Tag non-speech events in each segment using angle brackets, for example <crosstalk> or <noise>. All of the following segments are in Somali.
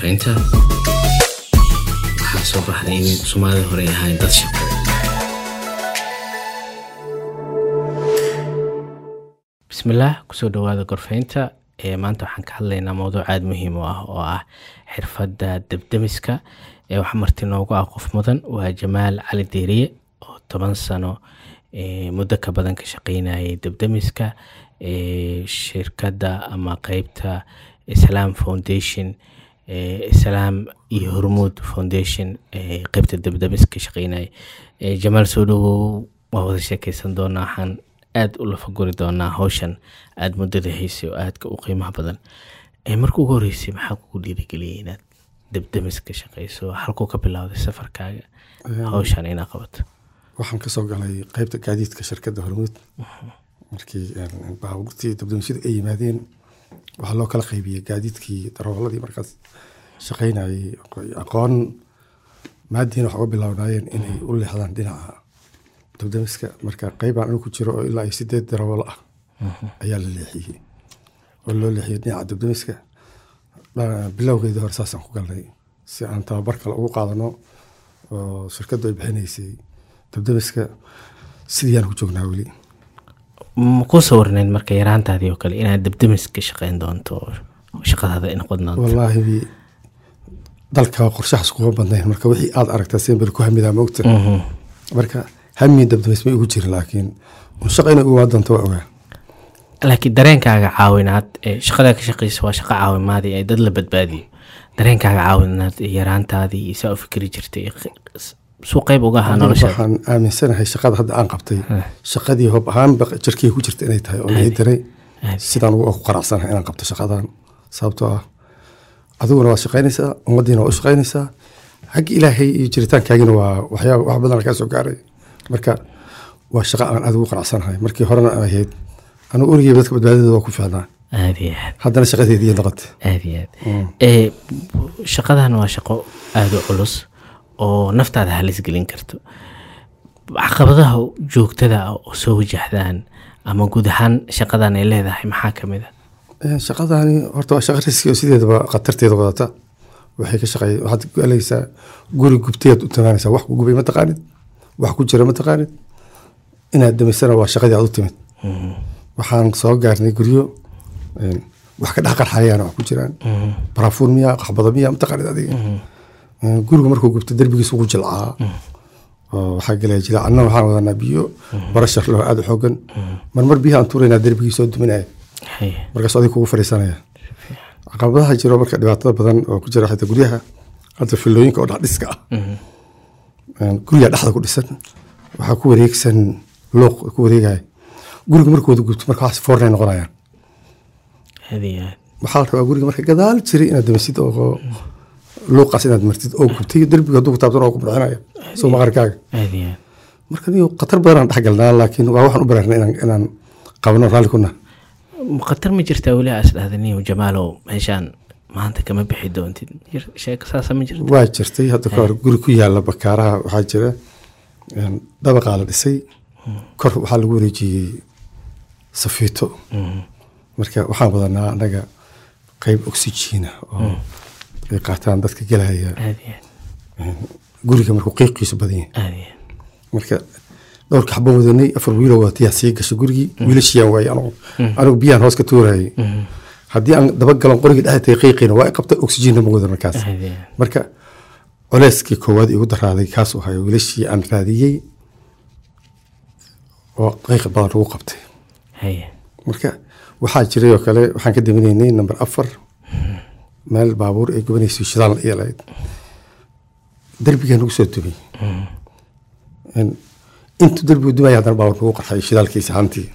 gorfaynta waxaa soo baxday in soomaalida hore ay ahayn dad ku soo dhawaada gorfaynta maanta waxaan ka hadlaynaa mowduuc aada muhiim u ah oo ah xirfadda debdemiska ee wax marti noogu ah qof mudan. Waa jamaal cali deeriye oo toban sano muddo ka badan ka shaqeynayay debdemiska shirkadda ama qeybta islaam foundation islaam iyo hormuud foundation qeybta debdemiska shaqeynaya jamaal soo dhawow waa wada sheekeysan doonaa? Waxaan aada u lafaguri doonaa hawshan aada muddada haysay oo aadka u qiimaha badan. Marka ugu horeysay maxaa kugu dhiirigeliyay inaad debdemis ka shaqeyso? Halkuu ka bilowday safarkaaga. Hawshan inaad qabato waxaan ka soo galay qeybta gaadiidka shirkadda hormuud markii baabuurtii dabdamisyada ay yimaadeen waxaa loo kala qaybiyey gaadiidkii darooladii markaas shaqeynayay aqoon maadiina wax uga bilownaayeen inay u leexdaan dhinaca dabdamiska marka qeybaan anigu ku jiro oo ilaa ay sideed darawalo ah ayaa la leexiyey oo loo leexiyey dhinaca dabdamiska bilowgeedii hore saasaan ku galnay si aan tababar kale ugu qaadano oo shirkaddu ay bixinaysay dabdamiska sidiiyaan ku joognaa weli ma kuu sawirneyn marka yaraantaadii oo kale inaad debdemis ka shaqeyn doonto oo shaqadaada ay noqon doonto? Wallaahi dalka qorshahaas kuma badnayn marka wixii aada aragtaa sembel ku hamidaa moogta marka hami dabdamis ma igu jirin laakiin shaqa inay ugaa doonto waa ogaa. Laakiin dareenkaaga caawinaad shaqadaa ka shaqeysa waa shaqo caawimaadii ee dad la badbaadiyo. Dareenkaaga caawinaad yaraantaadii saa u fikri jirtay suu qeyb uga ahaa noloshaada. waxaan aaminsanahay shaqada hadda aan qabtay shaqadii hob ahaanba jirkay ku jirta inay tahay oo la diray. Sidaan ugu qaracsanahay inaan qabto shaqadan sababtoo ah adiguna waad shaqaynaysaa ummaddiina waa u shaqaynaysaa. Xagga ilaahay iyo jiritaankaagina waa waxyaaba wax badan kaa soo gaaray. Marka waa shaqa aan aada ugu qanacsanahay markii horena ahayd anigu origeyba dadka badbaadada waa ku fiicnaa. Aad iyo aad haddana shaqadeedii noqotay aad iyo aad shaqadan waa shaqo aada u culus oo naftaada halis gelin karto. Caqabadaha joogtada ah oo soo wajahdaan ama guud ahaan shaqadan ay leedahay maxaa ka mid a shaqadani horta waa shaqa riski oo sideedaba khatarteeda wadata waxay ka shaqey waxaad galaysaa guri gubteed u tamaanaysaa wax ku gubay ma taqaanid wax ku jira ma taqaanid inaad damisana waa shaqadii aad u timid. Waxaan soo gaarnay guryo wax ka dhex qarxayaan wax ku jiraan. Barafuun miya qaxbado miya ma taqaanid adiga gurigu markuu gubto derbigiisa ugu jilcaa waxaa galaya jilaa anna waxaan wadanaa biyo barashar loo aada u xoogan marmar biyaha aan tuuraynaa derbigii soo duminaya markaas adig kugu fariisanaya caqabadaha jiro marka dhibaatada badan oo ku jira xataa guryaha hadda filooyinka oo dhexdhiska ah guriga dhexda ku dhisan waxaa ku wareegsan looq ku wareegaya guriga markooda gubto marka waxaas foornay noqonayaan waxaa la rabaa guriga marka gadaal jiray inaad damisid oo luuqaas inaad martid oo gubtay derbiga hadduu kutaabtan oo ku bixinaya soo maqarkaaga marka niyo khatar badan aan dhex galnaa laakiin waa waxaan u baraarnay inaan inaan qabno raalli kuna khatar ma jirtaa weli aas dhahdaniyo jamaalow meeshaan maanta kama bixi doontid. Sheeko saasa ma jirta. Waa jirtay hadda ka hor guri ku yaalla bakaaraha waxaa jira dabaqaa la dhisay. Kor waxaa lagu wareejiyey safiito. Marka waxaan wadanaa annaga qeyb oxygiina oo ay qaataan dadka gelaya. Guriga markuu qiiqiisu badan yahay marka dhowrka xabon wadanay afar wiilo wadatiyaa sii gashay gurigii wiilashiyaan waayey anigu anigu biyaan hoos ka tuurayay haddii aan dabagalan qorigii dhexda qiiqiina waa i qabtay oxygiinna ma wadan markaas. Marka culeyskii koowaad igu daraaday kaas u hayo wiilashii aan raadiyey oo qiiqi badan lagu qabtay. Marka waxaa jiray oo kale waxaan ka daminaynay number afar meel baabuur ay gubanaysay shidaal iyo lahayd. Derbigaa nagu soo dumay intuu derbigu dumaya haddana baabuur nagu qarxay shidaalkiisa hantii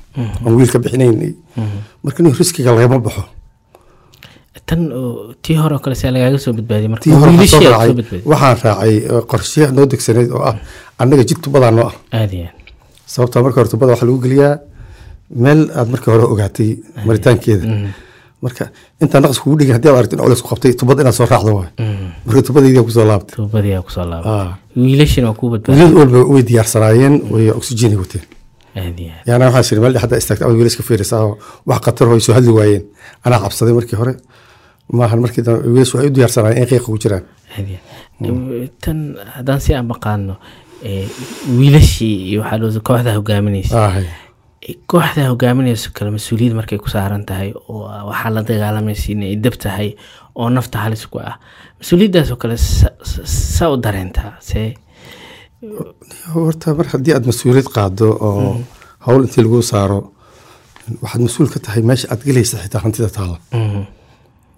aan wiil ka bixinaynay. Marka nin riskiga lagama baxo. Tan tii hore oo kale see lagaaga soo badbaadiyay marka waxaan raacay raacay qorshe noo degsanayd oo ah annaga jid tubadaa noo ah. Aad iyo aad sababtaa marka hore tubada waxaa lagu geliyaa meel aad markii hore ogaatay maritaankeeda marka intaan naqas kugu dhegin haddii aad aragto in culeys ku qabtay tubada inaad soo raacdo waay. Marka tubadaydi ku soo laabtay. Kusoo Ah. walba way diyaarsanaayeen way oxygenay wateen yaana waxaa siri meel dhex haddaa istaagta ama wiilash ka fiirisaa oo wax khatar oo ay soo hadli waayeen. Anaa cabsaday markii hore. Maahan markii dambe wiilashu waxay u diyaarsanayeen in qiiqa ku jiraan. Hadiya. tan haddaan si aan wiilashii iyo waxaa loo kooxda hogaaminaysa. Aahay. Kooxda hogaaminayso kale mas'uuliyad markay ku saaran tahay oo waxaa la dagaalamaysa inay dab tahay oo nafta halis ku ah mas'uuliyaddaasoo kale sa- saa u dareentaa see horta mar haddii aad mas'uuliyad qaado oo hawl intii lagu saaro waxaad mas'uul ka tahay meesha aad gelaysa xitaa hantida taalla Mhm.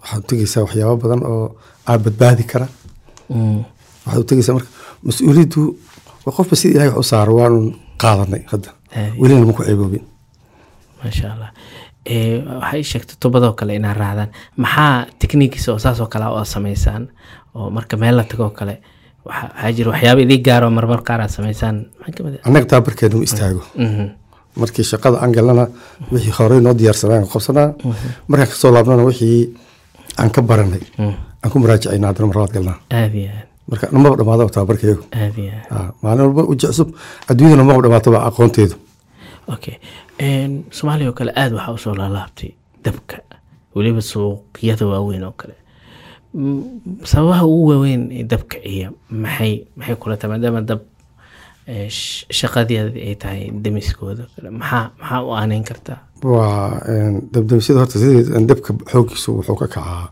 waxaad u tegeysaa waxyaabo badan oo aad badbaadi kara Mm. waxaad u tegeysaa marka mas'uuliyaddu qofba sida ilahay wax u saaro waanu qaadanay hadda. Welina ma ku ceeboobin maasha allah waxay sheegtay tubadoo kale inaad raacdaan maxaa tekniikiisa oo saas oo kale oo samaysaan? Oo marka meel la tagoo kale waxa- waxaa jira waxyaaba idii gaaro marmar qaar aad samaysaan. Ah? Annaga taabarkeenu istaago. Mhm. markii shaqada aan galnana wixii horey noo diyaarsanaa aan qabsanaa markaan ka soo laabnana wixii aan ka baranay. Aan ku muraajacayna haddana mar labaad galnaa. Marka namaba dhamaadaba taabarkeegu maalin walba uji cusub adduunyadana maba dhamaataba aqoonteedu soomaaliya oo kale aada waxaa u soo laalaabtay dabka. Weliba suuqyada waaweyn oo kale. Mm, sababaha ugu waaweyn ee dabka iyo maxay maxay kula tahay maadaama dab eh, sh- shaqadeeda ay tahay demiskooda maxaa maxaa u aaneyn kartaa waa een, dabdamisyada horta dabka xooggiisu wuxuu ka kacaa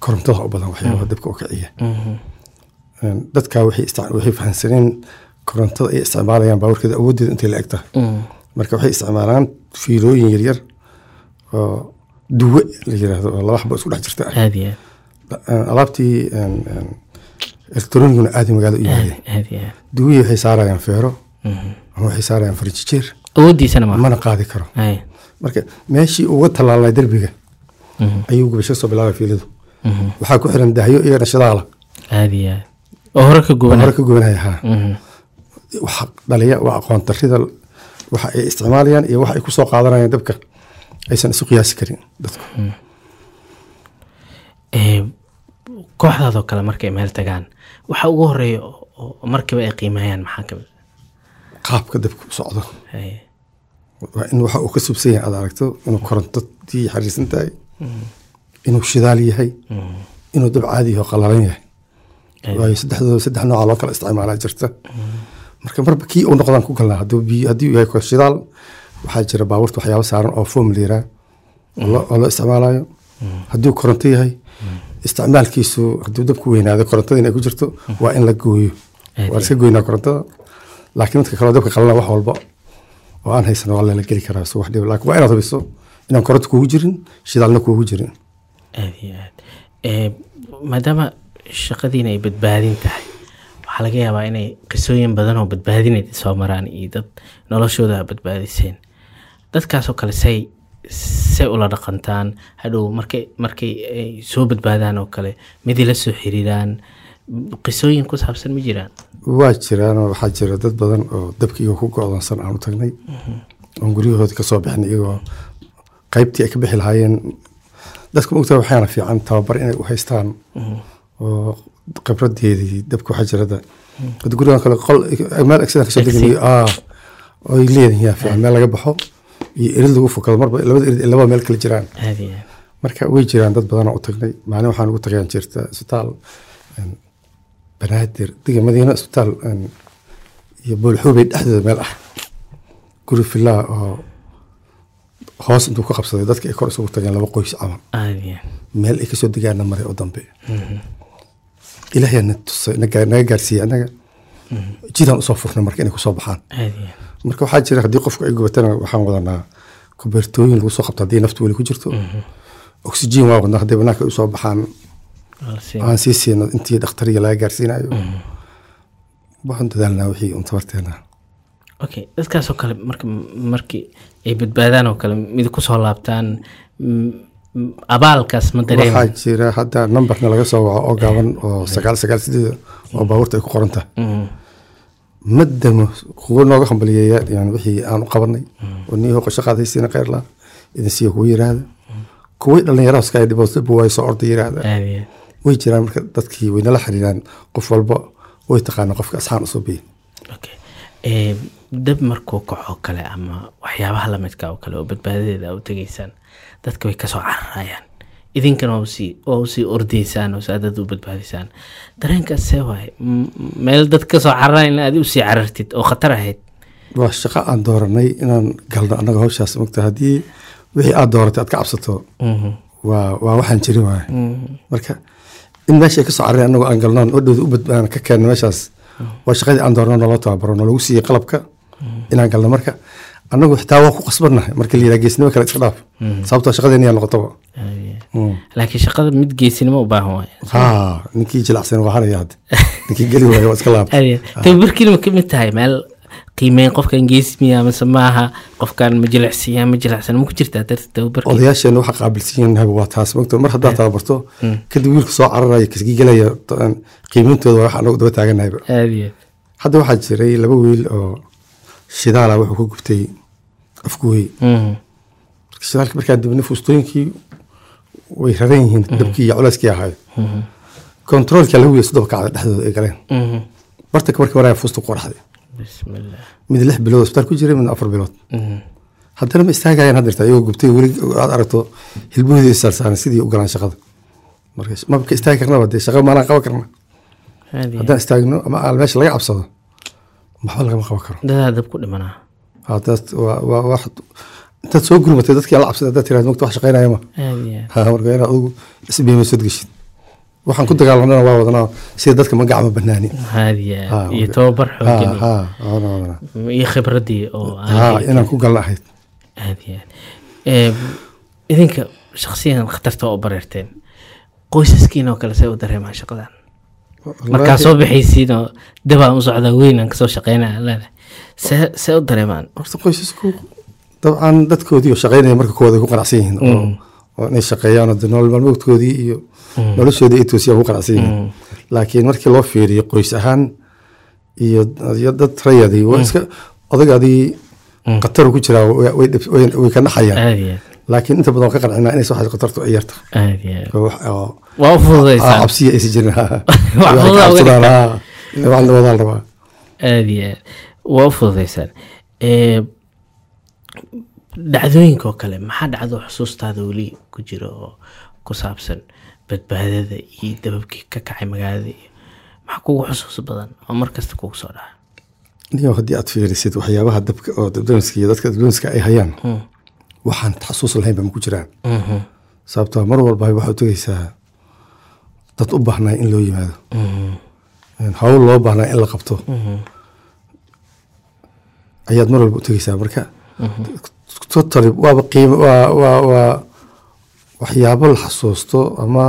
korontada u badan waxyaabaha dabka u kiciya Een, dadka waxay fahansaneen korontada ay isticmaalayaan baaburkeeda awooddeeda intay la eg tahay marka waxay isticmaalaan fiilooyin yaryar oo duwe la yiraahdo oo laba xabo isku dhex jirta. Ah. alaabtii een, een, elektrooniguna aad ay magaalada u yimaadeen duwihii waxay saarayaan feero. Ama waxay saarayaan farijijeer awooddiisana ma mana qaadi karo. Marka meeshii uga tallaalnay derbiga ayuu gubasho soo bilaabay fiiladu waxaa ku xiran dahyo iyo oo hore ka gubanaya dhaliya waa aqoon darrida waxa ay isticmaalayaan iyo waxa ay ku soo qaadanayaan dabka aysan isu qiyaasi karin dadku. Eh, kooxdaadoo kale markay meel tagaan waxa ugu horreeya markiiba ay qiimeeyaan maxaa ka mid qaabka dabka u socdo. Ay, waa in waxa uu ka subsan yahay aad aragto inuu korontadii xariirsan tahay inuu shidaal yahay inuu dab caadi yaho qalalan yahay. Waayo saddexdooda saddex nooca loo kala isticmaalaa jirta marka marba kii uu noqdaan ku galnaa haddii yahay ko shidaal waxaa jira baabuurta waxyaabo saaran oo foam la yiraa oo loo- oo loo isticmaalayo hadduu koronto yahay isticmaalkiisu hadduu dabku weynaado korontadiina ay ku jirto waa in la gooyo. Waa iska goynaa korontada laakiin midka kaleo dabka qalana wax walba oo aan haysan waa lela geli karaa so wax dhib laakiin waa inaad hubiso inaan koronto kuugu jirin shidaalna kuugu jirin. Aad iyo aad maadaama shaqadiina ay badbaadin tahay waxaa laga yaabaa inay qisooyin badan oo badbaadineed soo maraan iyo dad noloshooda aad badbaadiseen dadkaasoo kale say say ula dhaqantaan. Hadhow markay markay ay soo badbaadaan oo kale midii la soo xiriiraan qisooyin ku saabsan ma jiraan? Waa jiraan oo waxaa jira dad badan oo dabka iyagoo ku go'doonsan aan u tagnay oon guryahooda ka soo bixin iyagoo qaybtii ay ka bixi lahaayeen. Dadka mogtaa waxaana fiican tababar inay u haystaan. Oo khibradeedii dabka waxaa jira da hadda gurigan kale qol meel accident ka soo degin oo ay leeyihiin yaa fiican meel laga baxo. Iyo erid lagu fukado marba labada erid labada meel kala jiraan. Marka way jiraan dad badan oo u tagnay. Maalin waxaan ugu tagayaan jirta isbitaal banaadir diga madiina isbitaal iyo boolxuubey dhexdeeda meel ah. Guri filaa oo hoos intuu ka qabsaday dadka ay kor isugu tageen laba qoys camal. Meel ay ka soo degaana maray oo dambe ilaahay naga gaarsiiyey annaga jidaan u soo furnay marka inay ku soo baxaan. Marka waxaa jira haddii qofku ay gubatana waxaan wadanaa kubeertooyin lagu soo qabto haddii naftu weli ku jirto. Oxygen waa wadnaa hadday banaanka u soo baxaan aan sii siino intii dhakhtariga laga gaarsiinayo waxaan dadaalnaa wixii un tabarteena. Okay dadkaasoo kale marka markii ay badbaadaan oo kale mid ku soo laabtaan mm, abaalkaas ma waxaa dareema jira hadda numberna laga soo waco oo gaaban oo sagaal sagaal sideed oo baabuurta ay ku qoran tahay madamo kuwa nooga hambaliyeeya yani wixii aanu qabanay oo nii hoqo shaqaadaysiina kheyr la idin siiya kuwa yiraahda kuway dhallinyaraha iska dhiboosdaba waa soo orda yiraahda way jiraan marka dadkii way nala xiriiraan qof walba way taqaana qofka asxaan u soo biye okay Eh, dab markuu kaco kale ama waxyaabaha lamidka oo kale oo badbaadadeeda aa u tegeysaan dadka way ka soo cararayaan. Idinkana waa u sii ordaysaan oo saadad u badbaadisaan. Dareenkaas see waaye meel dad ka soo carara in aad u sii carartid oo khatar ahayd. Waa shaqo aan dooranay inaan galno annaga hawshaas. Mogta haddii wixii aad dooratay aad ka cabsato Mhm. waa waa waxaan jirin waay Mhm. marka in meesha ay ka soo carareen annago aan galnoon oo dhowda u badbaan ka keenno meeshaas waa shaqadii aan doorno naloo tababaro nalagu siiyey qalabka inaan galno. Marka annagu xitaa waa ku qasbannahay marka la yidhaha geesnimo kale iska dhaaf. Sababtoo shaqadeena yaa noqotaba Aye. Mm. laakiin shaqada mid geesinimo u baahan waaye. Haa ninkii jilacsan waa haraya hadda ninkii geli waayo waa iska laabta Aye. tababarkiina ma ka mid tahay meel qiimeyn qofkan geesmiya mase maaha qofkan ma jilicsiya ma jilicsan ma ku jirtaa darta tababarki odayaasheena waxa qaabilsan yihiin waa taas. Mogta mar haddaad tababarto kadib wiilka soo cararaya kasgii gelaya qiimintooda waa wax anagu daba taaganahayba hadda waxaa jiray laba wiil oo shidaala wuxuu ku gubtay afguwey Mhm. shidaalka markaan dibnay fuustooyinkii way raran yihiin dabkii iyo culeyskii ahay kontaroolka lagu yeeso daba kacda dhexdooda ay galeen. Bartanka markii waraya fuusta ku qoraxday mid lix bilood isbitaal ku jiray midna afar bilood. Haddana ma istaagayaan haddirta iyagoo gubtay weli aad aragto hilbahoodii isaarsaaran sidii u galaan shaqada. Marka maba ka istaagi karnaba dee shaqa maalaan qaban karna. Haddaan istaagno ama aan meesha laga cabsado waxba lagama qaban karo? Dadaa dab ku dhimanaa waa wax intaad soo gurmatay dadkii aan la cabsada haddaad tiraad mogta wax shaqaynaya ma. Aad iyo aad. ha marka inaad adigu isbiimaysad geshid waxaan ku dagaalamnana waa wadanaa sida dadka ma gacma banaani. Aad iyo tababar ha xooggan ha waana wadanaa iyo khibradii oo inaan ku galna ahayd. Idinka shaksiyan khatarta oo bareerteen qoysaskiina oo kale see u dareemaan shaqadan markaa soo bixaysiin oo dabaan u socdaa weyn aan ka soo shaqeynaya leedahay. See see u dareemaan. Horta qoysasku dabcan dadkoodii oo shaqaynaya marka kooda ay ku qanacsan yihiin oo oo inay shaqeeyaan oo nolol maalmoodkoodii iyo noloshoodii ay toosiyaan ku qanacsan yihiin. Laakiin markii loo fiiriyo qoys ahaan iyo iyo dad rayadii waa iska odagaadii khatar ku jiraa way- ka aad laakiin inta badan ka qancinaa inay waxaas khatartu ay yarta. Waa u fududaysaan cabsiya aysan jirin. <laughs> Wadaa rabaa aad iyo aad. Waa u fududaysaan dhacdooyinka oo kale maxaa dhacdo xusuustaada weli ku jira oo ku saabsan badbaadada iyo dababkii ka kacay magaalada iyo maxaa kugu xusuus badan oo markasta kugu soo dhaca niyo haddii aad fiirisid waxyaabaha dabka oo dabdamiska iyo dadka dabdamiska ay hayaan waxaan xasuus lahayn ba ma ku jiraan sababtoo mar walba waxaad tegeysaa dad u baahnaa in loo yimaado. Hawl loo baahnaa in la qabto. Ayaad mar walba u tegeysaa marka totally waaba qiimo waa waa waa waxyaabo la xasuusto ama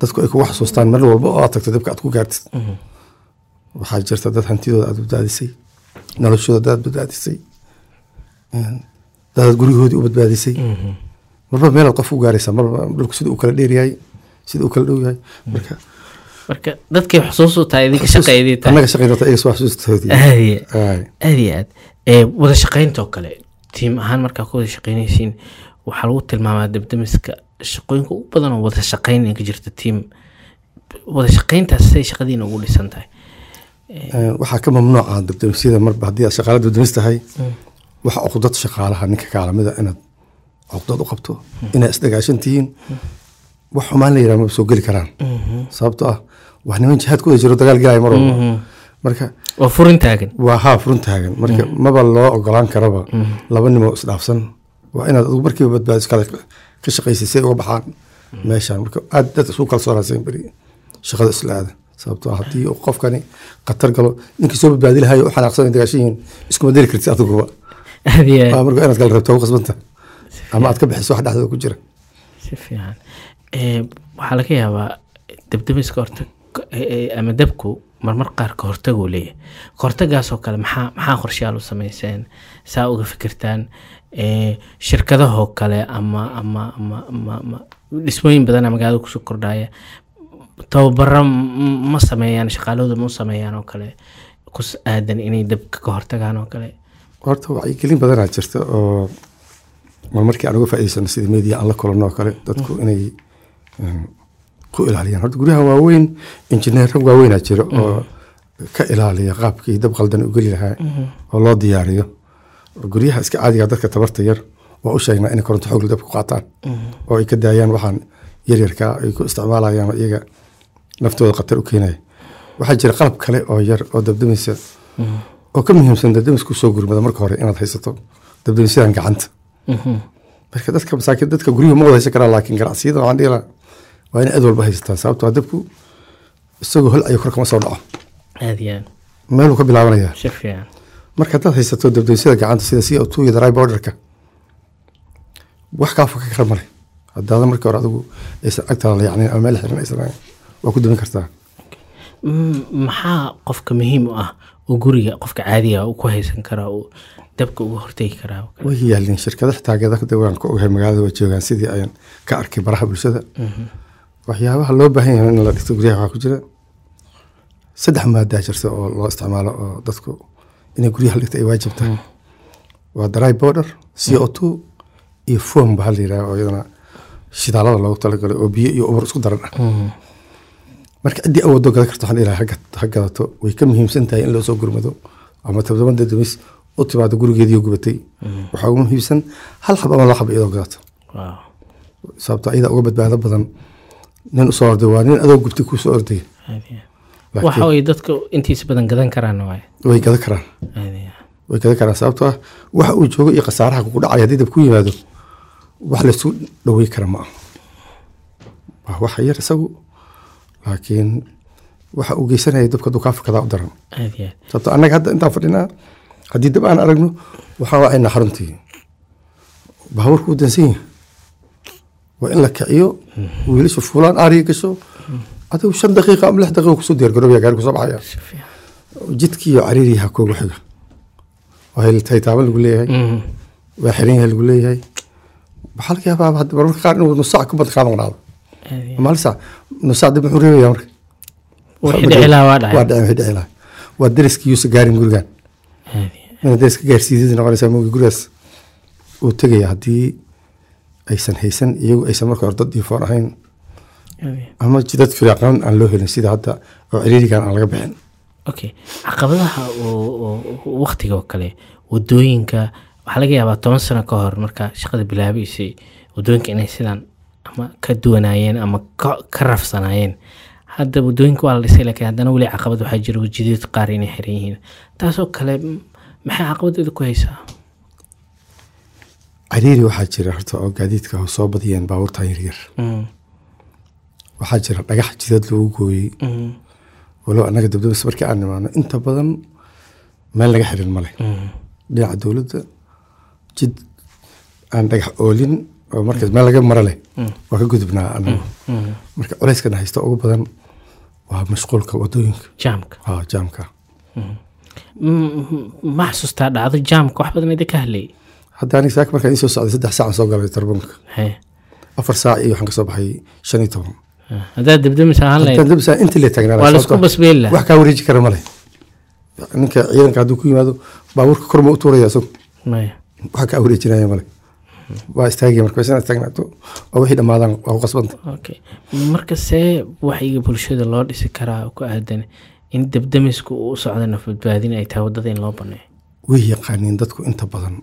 dadku ay kugu xasuustaan mar walba oo aad tagto dabka aad ku gaartid. Waxaa jirta dad hantidooda aad badbaadisay noloshooda dad badbaadisay dadaad gurigoodii u badbaadisay. Marba meelaad qof u gaaraysaa marba dhulku sida uu kala dheeryahay sida uu kala dhow yahay marka marka dadkay xusuus u tahay idinka shaqaydii tahay. annaga shaqaynata iyaga soo xasuustoodii aad iyo aad. Iyo aad. Ee wada shaqaynta oo kale tiim ahaan markaa ku wada shaqaynaysiin waxaa lagu tilmaamaa dabdamiska shaqooyinka ugu badan oo wada shaqayn ka jirta tiim. Wada shaqayntaas say shaqadiina ugu dhisan tahay. Waxaa ka mamnuuca dabdamisyada marba haddii aad shaqaala dabdamis tahay waxa cuqdad shaqaalaha ninka kaalamida inaad cuqdad u qabto inaad isdagaashan tihiin wax xumaan la yidhaha maba soo geli karaan. Sababtoo ah wax niman jihaad ku wada jiro dagaal gelaya mar walba marka waa furin taagan. waa haa furun taagan. Marka maba loo ogolaan karaba. Laba nimoo isdhaafsan waa inaad adigu markiiba badbaadis kale ka shaqaysay si ay uga baxaan. Meeshan marka aad dad isu kalsoonaasan beri. Shaqada isla aada sababtoo ah haddii qofkani khatar galo ninkii soo badbaadi lahayo u xanaaqsan dagaashan yihiin iskuma deli kartid adiguba marka inaad kala rabto qasbanta ama aad ka bixiso wax dhexdooda ku jira si fiican waxaa laga yaabaa dabdamiska horta ama dabku marmar qaar ka hortaguu leeyahay kahortagaasoo kale maxaa maxaa qorshayaal u sameyseen saa uga fikirtaan shirkadahoo kale ama ama ama ama dhismooyin badana magaalada ku soo kordhaya tababaro ma sameeyaan shaqaalahooda ma u sameeyaan oo kale kus aadan inay dabka ka hortagaan oo kale horta wacyigelin badanaa jirta oo mar markii aan uga faa'iidaysano sida media aan la kulanno oo kale dadku inay een, ku ilaaliyaan. Horta guryaha waaweyn injineero waaweynaa jira oo ka ilaaliya qaabkii dab qaldan u geli lahaa oo loo diyaariyo. Guryaha iska caadiga dadka tabarta yar waa u sheegnaa inay koronto xoog dab ku qaataan oo ay ka daayaan waxaan yaryarka ay ku isticmaalayaan iyaga naftooda khatar u keenaya. Waxaa jira qalab kale oo yar oo dabdamaysa oo ka muhiimsan dabdamisku soo gurmada marka hore inaad haysato dabdamisyadan gacanta. Marka dadka masaakiin dadka guryaha ma wada haysan karaan laakiin ganacsiyada waxaan dhihi lahaa waa in aad walba haysataa sababtoo ah dabku isagoo hol ayo kor kama soo dhaco. Meeluu ka bilaabanaya si fiican marka haddaad haysato dabdamisyada gacanta sida c o two iyo dry borderka wax kaa foka kara male haddaadan markii hore adigu aysan agtaada layacnin ama meel xiran aysan waa ku damin kartaa. Mm, maxaa qofka muhiim u ah guriga qofka caadiga uu ku haysan karaa dabka uga hortegi karaa. Way yaalin shirkada xitaa gadada waan ka ogahay magaalada waa joogaan sidii ayaan ka arkay baraha bulshada. Waxyaabaha loo baahan yahay in la dhigto guryaha waxaa ku jira saddex maadaa jirta oo loo isticmaalo oo dadku inay guryaha dhigto ay waajib tahay waa dry border c o two iyo foam ba la yidhaha oo iyadana shidaalada loogu talagalay oo biyo iyo umar isku daran ah marka ciddii awoodoo gadan karto waxaan ilahay ha gadato way ka muhiimsan tahay in loo soo gurmado. Ama toddoba dadamis u timaado gurigeediiyo gubatay. Waxaa ugu muhiimsan hal xab ama laba xab iyadoo gadato sababto iyada uga badbaado badan nin u soo orday waa nin adoo gubtay kuu soo orday. Aad iyo aad. waxa dadka intiisa badan gadan karaan waay way gadan karaan. Way gadan karaan. Sababtoo ah waxa uu joogo iyo khasaaraha kugu dhacaya haddii dab ku yimaado wax laysu dhawey kara ma aha. Waa wax yar isagu laakiin waxa uu geysanaya dabka hadduu kaa fakadaa u daran sababto annaga hadda intaan fadhinaa haddii dab aan aragno waxaan wacaynaa xaruntii baabuurku uu dansan yahay. Waa in la kiciyo wiilasha fuulaan aariga gasho. Adigu shan daqiiqa ama lix daqiiqa ku soo diyaar garoobaya gaari ku soo baxaya. Jidkii iyo cariiriyaha koogu xiga. Waa taytaaban lagu leeyahay. Mhm. waa xiran yahay lagu leeyahay. Waxaa laga yaabaa mararka qaar inuu nus saac ka waa waa dhacay dhacay wixii dhici lahaa waa dariskii yuusa gaarin gurigan dariska gaarsiidid noqonaysaa moogi gurigaas uu tegaya haddii aysan haysan iyagu aysan marka hore dad diifoon ahayn. Ama jidad firaaqan aan loo helin sida hadda oo ciriirigan aan laga bixin. Okay caqabadaha oo oo- kale waddooyinka waxaa laga yaabaa toban sano ka hor marka shaqada bilaabaysay waddooyinka inay sidan ama ka duwanaayeen ama ka, rafsanaayeen. Hadda waddooyinka waa la dhisay laakiin haddana weli caqabad waxaa jira wajideed qaar inay xiran yihiin. Taasoo kale maxay caqabadeedu ku haysaa? Ciriiri waxaa jira horta oo gaadiidka oo soo badiyeen baabuurtan yaryar Mm, waxaa jira dhagax jidad lagu gooyey. Mm, walow annaga dabdabis markii aan nimaano inta badan meel laga xirin male mm, dhinaca dowladda jid aan dhagax oolin oo markaas meel laga mara leh waa ka gudubnaa anagu mm. marka culeyskana haysta ugu badan waa mashquulka waddooyinka jaamka. Waa jaamka. Mm, ma xasuustaa dhacdo jaamka wax badan idinka hadlayay hadda aniga saaka markaan iisoo socday saddex saacan soo galay tarbunka afar saac iyo waxaan ka soo baxay shan iyo toban haddaad debdemis ahaan lahayd? Haddaan dabisa intii la taagnaa la isku wax kaa wareeji kara male ninka ciidanka hadduu ku yimaado baabuurka korma u tuuraya isagu maya. Wax kaa wareejinaya male waa istaagaya marka bas inaad taagnaato oo wixii dhammaadaan waa ku qasbanta. Okay marka see wacyiga bulshada loo dhisi karaa ku aadan in debdemisku uu u socdo nafbadbaadin ay tahay waddada in loo baneeyo? Way yaqaaniin dadku inta badan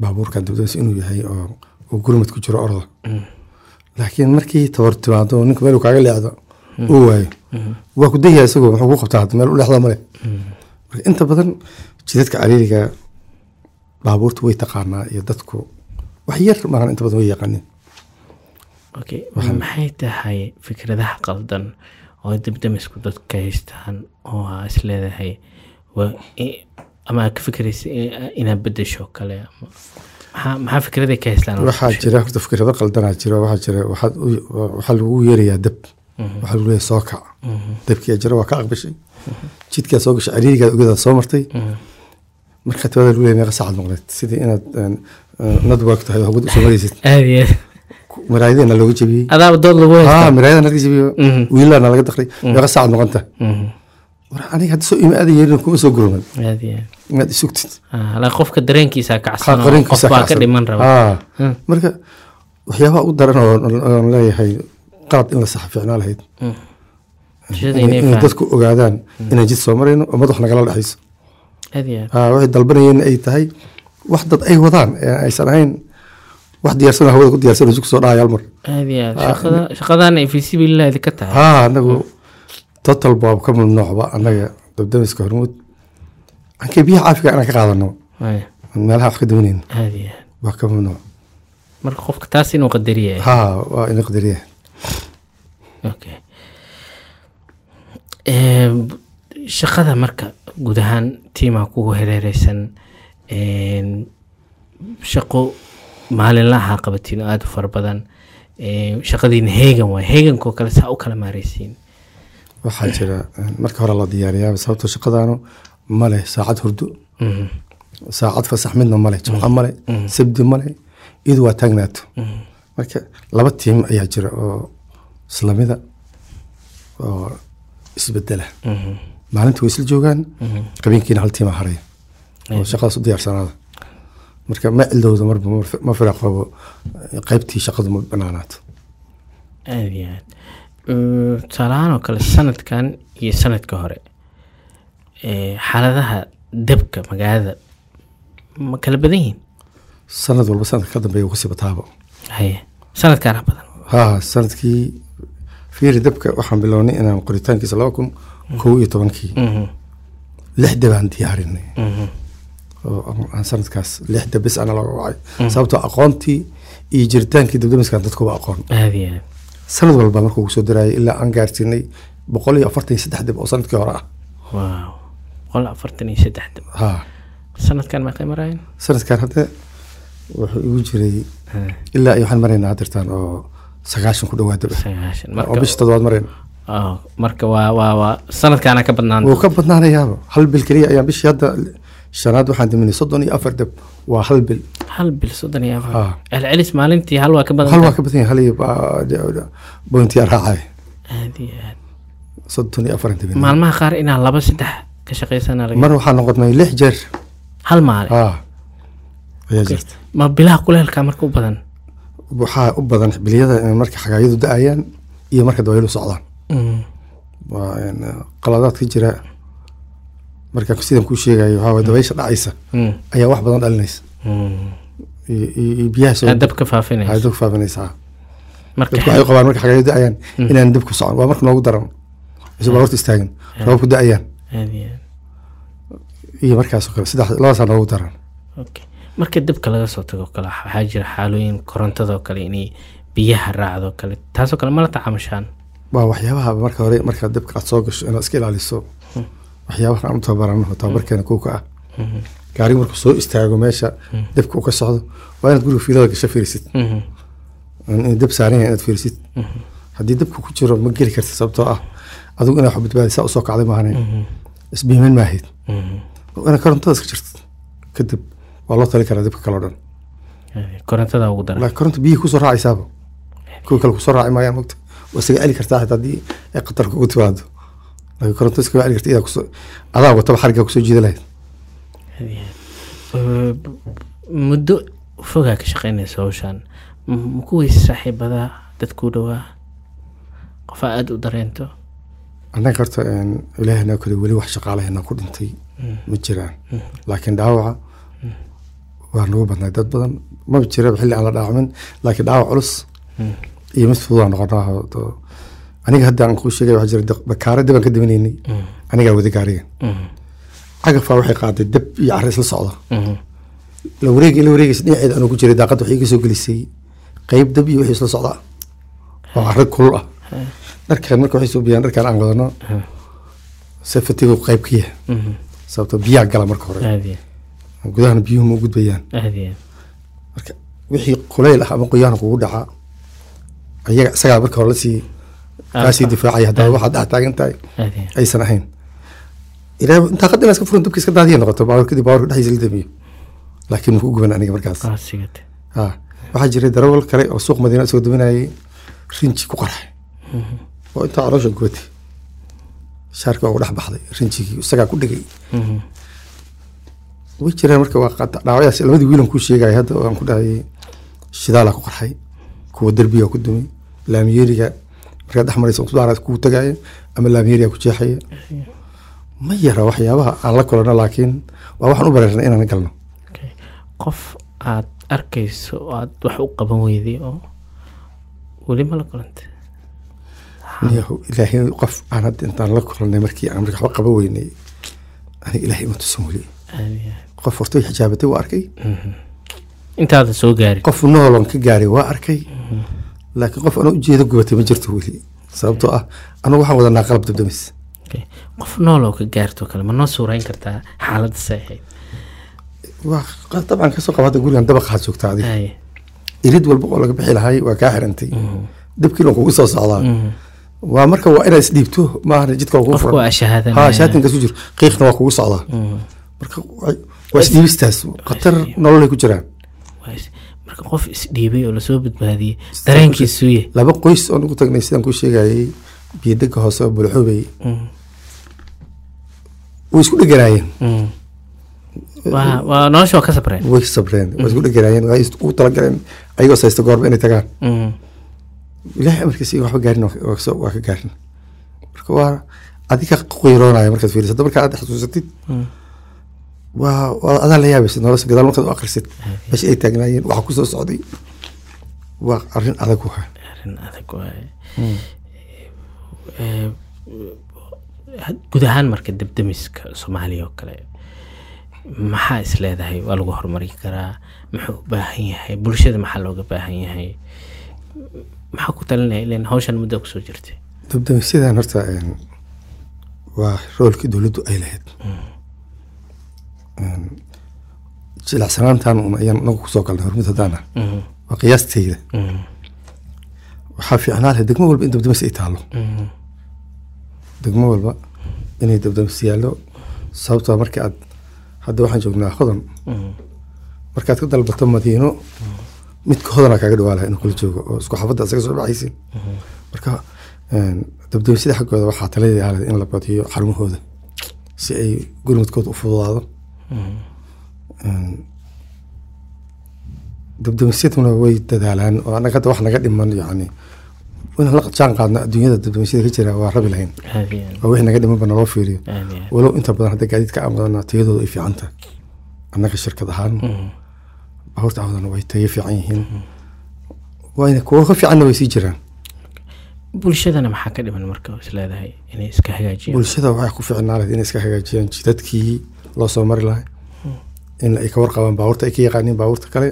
baabuurkan dabdamis inuu yahay oo uu gurmad ku jiro orda. Laakiin markii tabar timaado ninka meel uu kaaga leexdo uu waayo. Waa ku dayaya isagoo muxuu ku qabtaa hadda meel u leexda male. Marka inta badan jidadka cariiriga baabuurta way taqaanaa iyo dadku wax yar maahan inta badan way yaqaaniin. Okay maxay tahay fikradaha qaldan oo debdemisku dadka haystaan oo aa isleedahay ama ka fikraysa inaad bedesho kale? Maxaa fikraday ka haystaan? Waxaa jira horta fikrado qaldanaa jiro waxaa jira waxaa lagu yeerayaa dab waxaa lagu leeyahay soo kac dabkii jira waa ka aqbashay jidkaa soo gashay cariirigaad ogedaad soo martay. Markaa tibada lagu leeyahay meeqa saacad noqleed sidii inaad maraayadeenna looga jebiyey adaaba dood lagu haa haystaa maraayadana laga jebiyo. Mhm. wiilaana laga daqray meeqa saacad noqonta. Mhm. war aniga hadda soo imaada yeerin kuma soo gurman. Inaad isugtid Ah, qofka dareenkiisa kacsan oo qof qarinkiisa baa ka kacsan. dhiman raba. Haa. Hmm. marka waxyaabaha u daran oo aan leeyahay qalad in la sax fiicnaa lahayd. Bulshada inay dadku ogaadaan inaan jid soo marayno oo madax nagala dhexayso. Aad iyo aad. Haa, waxay dalbanayeen ay tahay wax dad ay wadaan ee aysan ahayn wax diyaarsan hawada ku diyaarsan isku soo dhahaya hal mar. Aad iyo aad shaqada shaqadaana ay ka tahay. Haa anagu total baa ka mamnuucba annaga dabdamiska hormuud. Ankee biyaha caafiga inaan ka qaadano meelaha wax ka aad waa ka mamnuuc marka qofka taas inuu qadariya haa waa ina qadariya okay shaqada marka guud ahaan tiimaa kugu hereereysan shaqo maalinlaha qabatiin oo aada u fara badan. Shaqadiina heegan waay heegankoo kale saa u kala maareysiin. Waxaa jira marka hore la diyaariyaa sababtoo shaqadaanu male saacad hurdo. Mhm, saacad fasax midna male jumco male sabdi male iyadu waa taagnaato marka laba tiim ayaa jira oo islamida oo isbedela mhm, maalinta way isla joogaan. Habeenkiina hal tiima haraya. Shaqadaas u diyaarsanaada marka ma cildowda marba ma fi- ma firaaqabo qaybtii shaqadu ma banaanaato aad iyo aad Ee, tusaalahaan oo kale sanadkan iyo sanadka hore xaaladaha dabka magaalada ma kala badan yihiin? Sanad walba sanadka ka dambeeya uga sii bataaba haye sanadkaana badan. Haa sannadkii fiiri dabka waxaan bilownay inaan qoritaankiisa laba kun kow iyo tobankii. Mhm, lixda baan diyaarinay. Mhm, aan sanadkaas lixda bis ana looga wacay. Sababtoo aqoontii iyo jiritaankii dabdamiskan dadkuba aqoon. Sanad walba markuu ugu soo dirayay ilaa aan gaarsiinay boqol iyo afartan iyo saddex dib oo sannadkii hore ah. Boqol afartan iyo saddex sanadkan meeqay maraayeen sanadkan hadda wuxuu igu jiray ilaa iyo waxaan maraynaa hadirtaan oo sagaashan ku dhawaad daba. Marka bisha toddobaad marayna. Marka waa waa waa sanadkaana ka badnaan wuu ka badnaanayaaba hal bil keliya ayaan bishii hadda shanaad waxaan diminay soddon iyo afar dab waa hal bil. Hal bil soddon iyo afar. Celcelis maalintii hal waa ka badan hal waa ka badan yahay hal iyo bointiyaa raacay. Aad iyo aad. Soddon iyo afar dimin maalmaha qaar inaa laba saddex ka shaqeysana laga mar waxaa noqotnay lix jeer. Hal maalin haa ayaa jirta. Ma bilaha kuleelka marka u badan? Waxaa u badan xiliyada in marka xagaayadu da'ayaan iyo marka dabaylu socdaan. Mm, waa qaladaad ka jira marka sidan kuu sheegayo waxaa waye dabaysha dhacaysa. Mm, ayaa wax badan dhalinaysa. Mm. iyo iyo- iyo biyaha soo aad dab ka faafinayso ay dadku waxay qabaan marka xagaayadu da'ayaan inaan dabku socon. Waa marka noogu daran. Baa horta istaagin roobku da'ayaan. Aad iyo aad. Iyo markaas oo kale saddex labadaasaa noogu daran. Okay marka dabka laga soo tago kale waxaa jira xaalooyin korontadoo kale inay biyaha raacdo kale. Taasoo kale mala tacaamushaan waa waxyaabaha marka hore markaad dabka aad soo gasho inaad iska ilaaliso waxyaabaha aan u tababarano tababarkeena kow ka ah. Gaariga markuu soo istaago meesha dabka uu ka socdo waa inaad guriga fiilada gasho fiirisid. Dab saaran yahay inaad fiirisid. Haddii dabka ku jiro ma geli kartid sababtoo ah adigu inaad wax badbaadisaa u soo kacday maahane. Isbiiman maahayd inaad korontada iska jirtid. Kadib waa loo tali karaa dabka kale o dhan. Korontada ugu daran. Koronta biyihii ku soo raacaysaaba. Kuwa kale ku soo raaci maayaan mogta waa isaga celi kartaa xitaa haddii ay qatar kugu timaado adaa wataba xariggaa ku soo jiida lahayd. Ee, muddo fogaa ka shaqeynaysa hawshan. M- ma ku weysa saaxiibada dadkuu dhowaa qofaa aada u dareento. Annaga horta ilaahna kale weli wax shaqaalahena ku dhintay ma jiraan. Laakiin dhaawaca waa nagu badnay dad badan. Maba jiraba xilli aan la dhaawamin laakiin dhaawac culus iyo mid fudud aan noqonaa aniga hadda aan kuu sheegay waxaa jira daq- bakaare dab aan ka dabanaynay anigaa wada gaariga Mhm, cagafaa waxay qaaday dab iyo carri isla socda. Mhm. la wareegi la wareegaysa dhinaceeda anuu ku jiray daaqadda waxay iga soo gelisay. Qeyb dab iyo wixii isla socda. Oo carri kulul ah. Dharkan marka waxay soo biyaan dharkan aan wadano safatigu qeyb ka yahay. Sababtoo biyaa gala marka hore. Gudahana biyuhu ma u gudbayaan marka wixii kulayl ah ama qoyaan kugu dhaca ayaga isagaa marka hore la sii kaasii difaacaya haddaba waxaad dhex taagan tahay aysan ahayn intaa qad inaad iska furan dabka iska daadiya noqoto baawar kadib baawarka dhexdiisa la damiyo laakiin muku guban aniga markaas waxaa jiray darawal kale oo suuq madiina isagoo daminayay rinji ku qarxay oo intaa caloosha gubatay shaarka ugu dhex baxday rinjigii isagaa ku dhegay Mhm, way jireen marka waa dhaawacyaas labadii wiilan kuu sheegaya hadda oo aan ku dhahayay shidaalaa ku qarxay kuwa derbiga ku dumay laamiyeeriga markaad dhex maraysa kudaara kuu ama laamiyeeriga ku jeexaya ma yara waxyaabaha aan la kulano laakiin waa waxaan u bareernay inaan galno. Qof aad arkayso oo aad wax u qaban weyday oo weli ma la kulantay ilaahay qof aan hadda intaan la kulanay markii aan marka waxba qaban weynay aniga ilaahay ima tusan weli. Qof hortay xijaabatay waa arkay? Intaada soo gaarin qof noolon ka gaaray waa arkay laakiin qof ana ujeedo gubatay ma jirto weli. Sababtoo ah anagu waxaan wadanaa qalab dabdamis qof nool oo ka gaarto kale ma noo suurayn kartaa xaaladda waa dabcan ka soo qaba hadda gurigan dabaqaad joogtaa adiga. Haye. irid walba oo laga bixi lahay waa kaa xirantay. Dabkiina kugu soo socdaa. Waa marka waa inaad isdhiibto maahan jidka kugu furan. ha qiiqna waa kugu socdaa. Marka waa- waa isdhiibistaas khatar nololay ku jiraan marka qof isdhiibay oo la soo badbaadiyey dareenkiisu ye laba qoys oo nagu tagnay sidaan kuu sheegayay biyodega hoose oo bulxoobay way isku dheganaayeen. Waa waa nolosha waa ka sabreen. Way sabreen. Way isku dheganaayeen. Way ugu talagaleen. Ayagoo saysta goorba inay tagaan. Mm. ilaahay amarkiisa waxba gaarin waa ka- gaarin. Marka waa adiga qiiroonaya markaad fiiriso. Hadda markaa aad xasuusatid waa adaa la yaabaysa nolosha gadaal markaad u akrisid meesha ay taagnaayeen waxa ku soo socday. Waa arrin adag waa arrin adag waaye Eh, guud ahaan marka debdemiska soomaaliya oo kale maxaa is leedahay? Waa lagu horumari karaa muxuu u baahan yahay? Bulshada maxaa looga baahan yahay? Maxaa ku talinaya ilan hawshan muddo ku soo jirtay? Dabdamisyadan horta waa roolkii dowladdu ay lahayd Een, jilacsanaantan un ayaan nagu ku soo galnay hormud haddaana Mhm, waa qiyaastayda mhm, waxaa fiicnaa lahayd degmo walba in dabdamis ay taalo mhm, degmo walba inay dabdamis yaallo. Sababtoo marka aad hadda waxaan joognaa hodan. Markaad ka dalbato madiino midka hodana kaaga dhawaa laha inuu kula joogo oo isku xafadda isaga soo baxaysin marka dabdamisyada xaggooda waxaa taladeeda in la badiyo xarumahooda si ay gurmadkooda u fududaado dabdamisyaduna way dadaalaan oo annaga hadda wax naga dhiman yani inaan la jaan qaadno adduunyada dabdamisyada ka jira waa rabi lahayn. Oo wixii naga dhimanba naloo fiiriyo. Walow inta badan hadda gaadiidka aan wadana tayadooda ay fiican tahay. Annaga shirkad ahaan baabuurta aan wadana way tayo fiican yihiin. Wayna kuwo ka fiicanna way sii jiraan. Bulshadana maxaa ka dhiman marka oo is leedahay inay iska hagaajiyaan? Bulshada waxay ku fiicnaa inay iska hagaajiyaan jidadkii loo soo mari lahay in ay ka warqabaan baabuurta ay ka yaqaaniin baabuurta kale.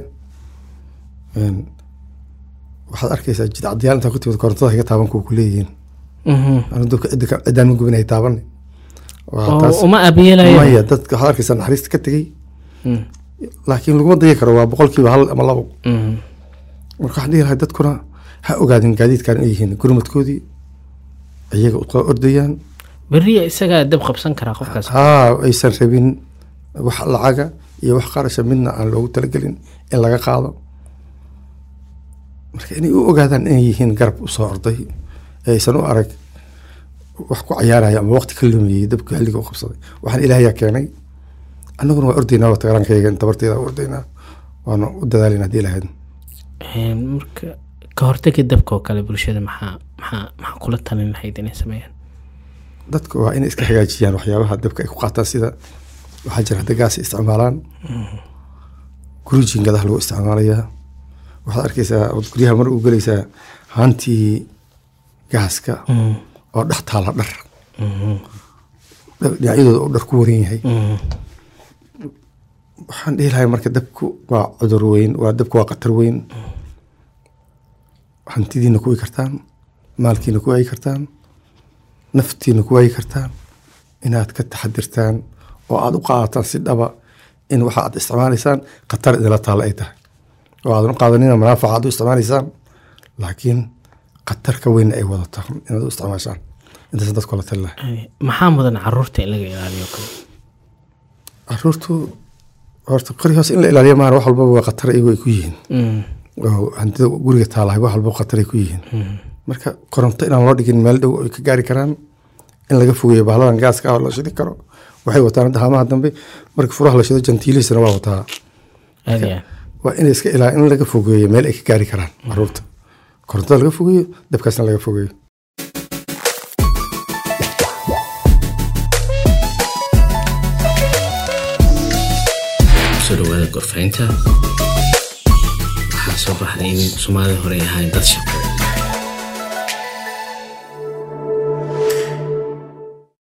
Waxaad arkaysaa jid cadyaal intaa ku timid korontada higa taaban kuwa ku leeyihiin. Mhm. ma gubin hay taaban. Uma dadka waxaad arkaysaa naxariista ka tegey. Laakiin laguma daya karo waa boqolkiiba hal ama labo. Marka waxaan dhihi lahay dadkuna ha ogaadin gaadiidkan inay yihiin gurmadkoodii iyaga u ordayaan beriya isagaa dab qabsan karaa qofkaas. Haa aysan rabin wax lacaga iyo wax qarasha midna aan loogu talagelin in laga qaado. Marka inay u ogaadaan inay yihiin garab u soo orday ee aysan u arag wax ku cayaaraya ama waqti ka lumiyey dabka xilliga u qabsaday. Waxaan ilaahayaa keenay. Annaguna waa ordaynaa waa tagarankayga in tabarteeda u ordaynaa waana u dadaalin haddii lahayd Een, marka ka hortagi dabka oo kale bulshada maxaa maxaa maxaa kula talin lahayd inay sameeyaan dadka waa inay iska hagaajiyaan waxyaabaha dabka ay ku qaataan sida waxaa jira hadda gaas ay isticmaalaan. Guri jiingadaha lagu isticmaalayaa. Waxaad arkaysaa ood guryaha mar u gelaysaa haantii gaaska oo dhex taala dhar. Dhinacyadooda oo dhar ku waran yahay. Waxaan dhihi lahay marka dabku waa cudur weyn waa dabku waa khatar weyn. Hantidiina ku waayi kartaan maalkiina ku waayi kartaan naftiina ku waayi kartaan inaad ka taxadirtaan oo aad u qaadataan si dhaba in waxa aad isticmaalaysaan khatar idinla taalla ay tahay. Oo aadan u qaadanina manaafaca aad u isticmaalaysaan laakiin khatar ka weyn ay wadato inaad u isticmaashaan. Intaas dadku la tali lahay Ay, maxaa mudan carruurta in laga ilaaliyo kale caruurtu horta qori hoose in la ilaaliyo maahan wax walbaba waa khatar iyagu ay ku yihiin. Mm, oo hantida guriga taalahay wax walbaba khatar ay ku yihiin marka koronto inaan loo dhigin meel dhow ay ka gaari karaan in laga fogeeyo bahladan gaaska ah oo la shidi karo waxay wataan hadda haamaha dambe. Marka furaha la shido jantiilihiisana waa wataa. Waa inay iska ilaa in laga fogeeyo meel ay ka gaari karaan carruurta korontada laga fogeeyo dabkaasna laga fogeeyo. Soo dhawaada gorfaynta. Waxaa soo baxday in soomaalida hore ay ahaayeen dad shaqo